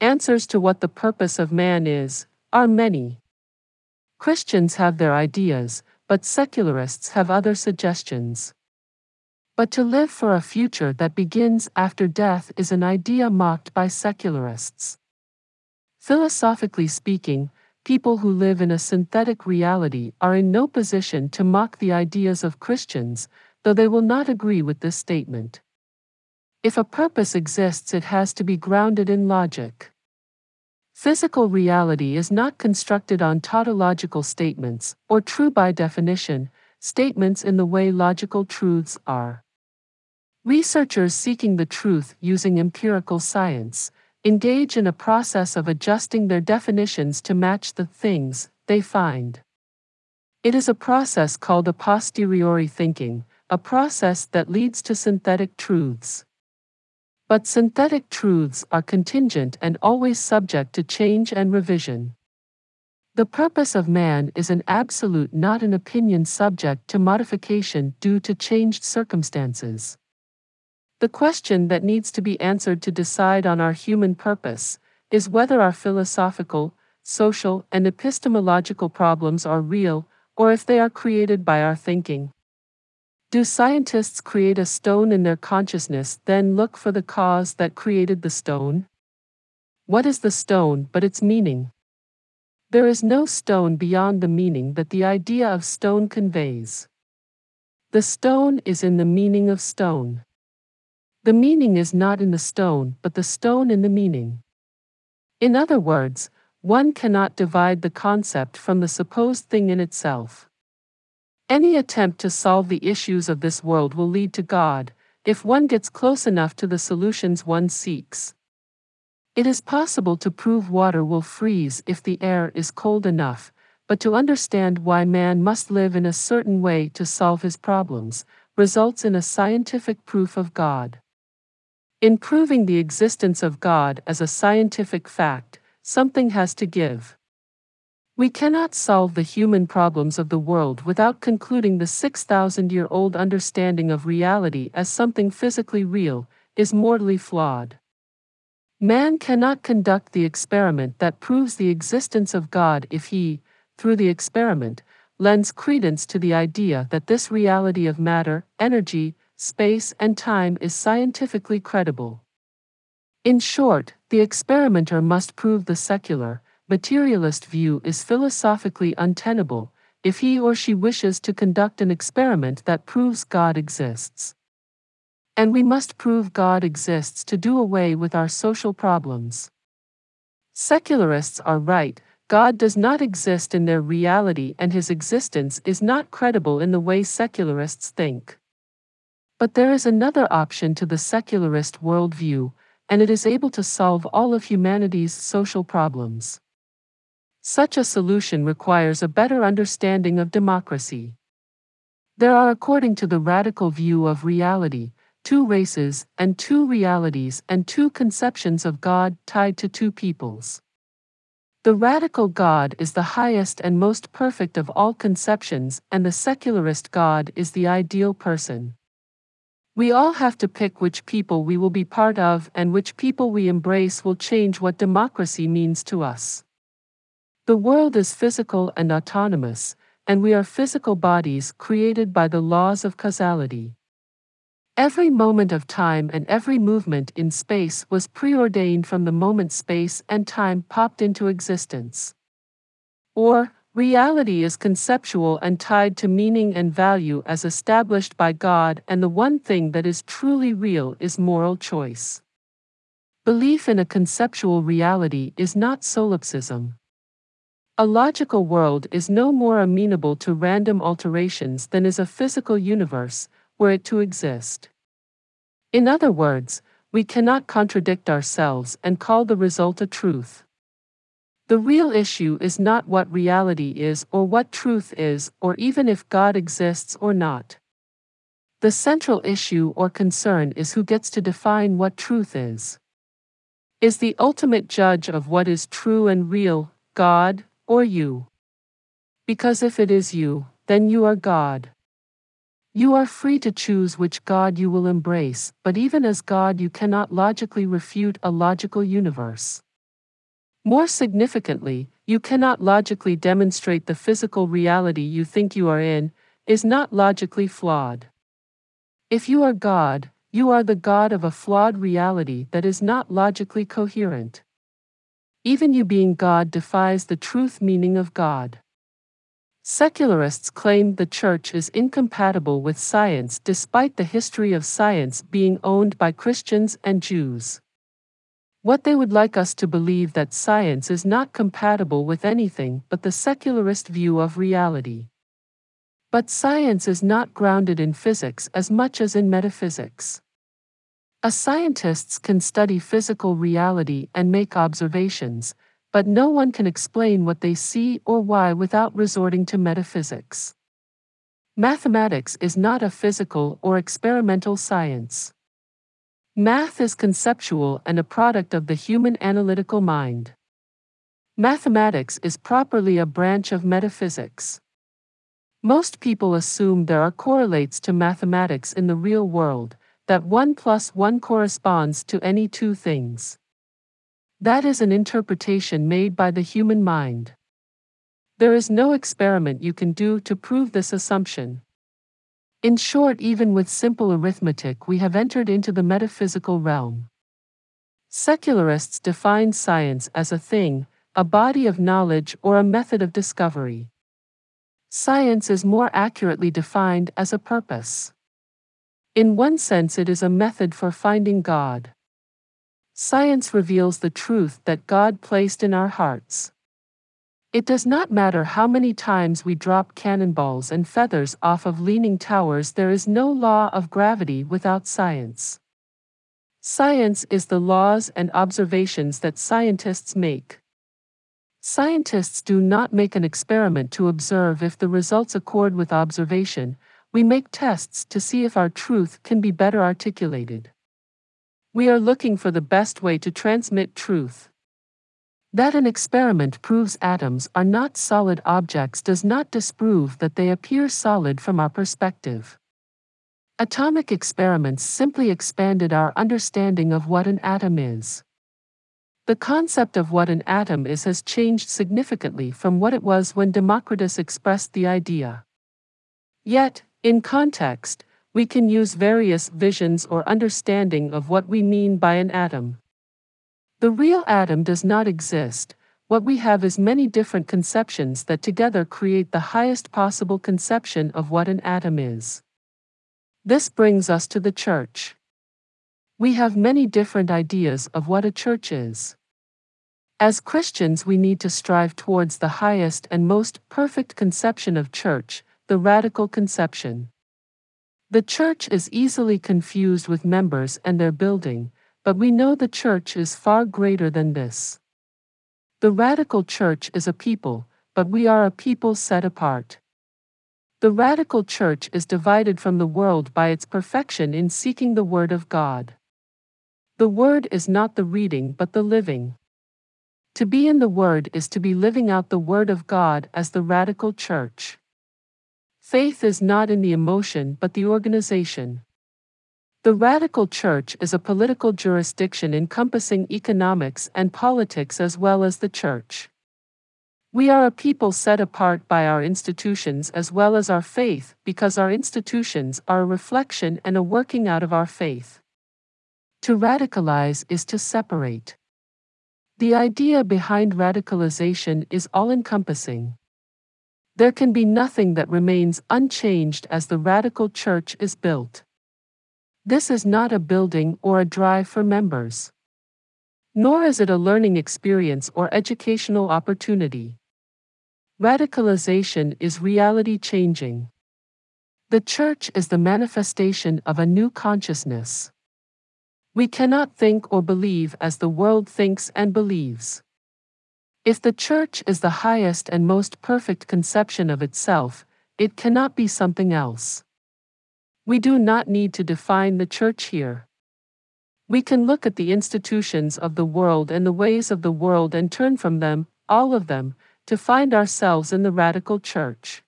answers to what the purpose of man is, are many. Christians have their ideas, but secularists have other suggestions. But to live for a future that begins after death is an idea mocked by secularists. Philosophically speaking, people who live in a synthetic reality are in no position to mock the ideas of Christians, though they will not agree with this statement. If a purpose exists, it has to be grounded in logic. Physical reality is not constructed on tautological statements, or true by definition, statements in the way logical truths are. Researchers seeking the truth using empirical science engage in a process of adjusting their definitions to match the things they find. It is a process called a posteriori thinking, a process that leads to synthetic truths. But synthetic truths are contingent and always subject to change and revision. The purpose of man is an absolute, not an opinion subject to modification due to changed circumstances. The question that needs to be answered to decide on our human purpose is whether our philosophical, social, and epistemological problems are real or if they are created by our thinking. Do scientists create a stone in their consciousness, then look for the cause that created the stone? What is the stone but its meaning? There is no stone beyond the meaning that the idea of stone conveys. The stone is in the meaning of stone. The meaning is not in the stone, but the stone in the meaning. In other words, one cannot divide the concept from the supposed thing in itself. Any attempt to solve the issues of this world will lead to God, if one gets close enough to the solutions one seeks. It is possible to prove water will freeze if the air is cold enough, but to understand why man must live in a certain way to solve his problems results in a scientific proof of God. In proving the existence of God as a scientific fact, something has to give. We cannot solve the human problems of the world without concluding the 6,000 year old understanding of reality as something physically real is mortally flawed. Man cannot conduct the experiment that proves the existence of God if he, through the experiment, lends credence to the idea that this reality of matter, energy, space, and time is scientifically credible. In short, the experimenter must prove the secular, materialist view is philosophically untenable if he or she wishes to conduct an experiment that proves God exists. And we must prove God exists to do away with our social problems. Secularists are right, God does not exist in their reality and his existence is not credible in the way secularists think. But there is another option to the secularist worldview, and it is able to solve all of humanity's social problems. Such a solution requires a better understanding of democracy. There are, according to the radical view of reality, two races and two realities and two conceptions of God tied to two peoples. The radical God is the highest and most perfect of all conceptions, and the secularist God is the ideal person. We all have to pick which people we will be part of, and which people we embrace will change what democracy means to us. The world is physical and autonomous, and we are physical bodies created by the laws of causality. Every moment of time and every movement in space was preordained from the moment space and time popped into existence. Or, reality is conceptual and tied to meaning and value as established by God, and the one thing that is truly real is moral choice. Belief in a conceptual reality is not solipsism. A logical world is no more amenable to random alterations than is a physical universe, were it to exist. In other words, we cannot contradict ourselves and call the result a truth. The real issue is not what reality is or what truth is or even if God exists or not. The central issue or concern is who gets to define what truth is. Is the ultimate judge of what is true and real God, or you. Because if it is you, then you are God. You are free to choose which God you will embrace, but even as God, you cannot logically refute a logical universe. More significantly, you cannot logically demonstrate the physical reality you think you are in, is not logically flawed. If you are God, you are the God of a flawed reality that is not logically coherent. Even you being God defies the truth meaning of God. Secularists claim the Church is incompatible with science despite the history of science being owned by Christians and Jews. What they would like us to believe that science is not compatible with anything but the secularist view of reality. But science is not grounded in physics as much as in metaphysics. A scientists can study physical reality and make observations, but no one can explain what they see or why without resorting to metaphysics. Mathematics is not a physical or experimental science. Math is conceptual and a product of the human analytical mind. Mathematics is properly a branch of metaphysics. Most people assume there are correlates to mathematics in the real world, that 1 plus 1 corresponds to any two things. That is an interpretation made by the human mind. There is no experiment you can do to prove this assumption. In short, even with simple arithmetic, we have entered into the metaphysical realm. Secularists define science as a thing, a body of knowledge, or a method of discovery. Science is more accurately defined as a purpose. In one sense, it is a method for finding God. Science reveals the truth that God placed in our hearts. It does not matter how many times we drop cannonballs and feathers off of leaning towers, there is no law of gravity without science. Science is the laws and observations that scientists make. Scientists do not make an experiment to observe if the results accord with observation, we make tests to see if our truth can be better articulated. We are looking for the best way to transmit truth. That an experiment proves atoms are not solid objects does not disprove that they appear solid from our perspective. Atomic experiments simply expanded our understanding of what an atom is. The concept of what an atom is has changed significantly from what it was when Democritus expressed the idea. Yet, in context, we can use various visions or understanding of what we mean by an atom. The real atom does not exist, what we have is many different conceptions that together create the highest possible conception of what an atom is. This brings us to the church. We have many different ideas of what a church is. As Christians, we need to strive towards the highest and most perfect conception of church, the radical conception. The church is easily confused with members and their building, but we know the church is far greater than this. The radical church is a people, but we are a people set apart. The radical church is divided from the world by its perfection in seeking the Word of God. The Word is not the reading but the living. To be in the Word is to be living out the Word of God as the radical church. Faith is not in the emotion but the organization. The Radical Church is a political jurisdiction encompassing economics and politics as well as the Church. We are a people set apart by our institutions as well as our faith because our institutions are a reflection and a working out of our faith. To radicalize is to separate. The idea behind radicalization is all encompassing. There can be nothing that remains unchanged as the radical church is built. This is not a building or a drive for members. Nor is it a learning experience or educational opportunity. Radicalization is reality changing. The church is the manifestation of a new consciousness. We cannot think or believe as the world thinks and believes. If the church is the highest and most perfect conception of itself, it cannot be something else. We do not need to define the church here. We can look at the institutions of the world and the ways of the world and turn from them, all of them, to find ourselves in the radical church.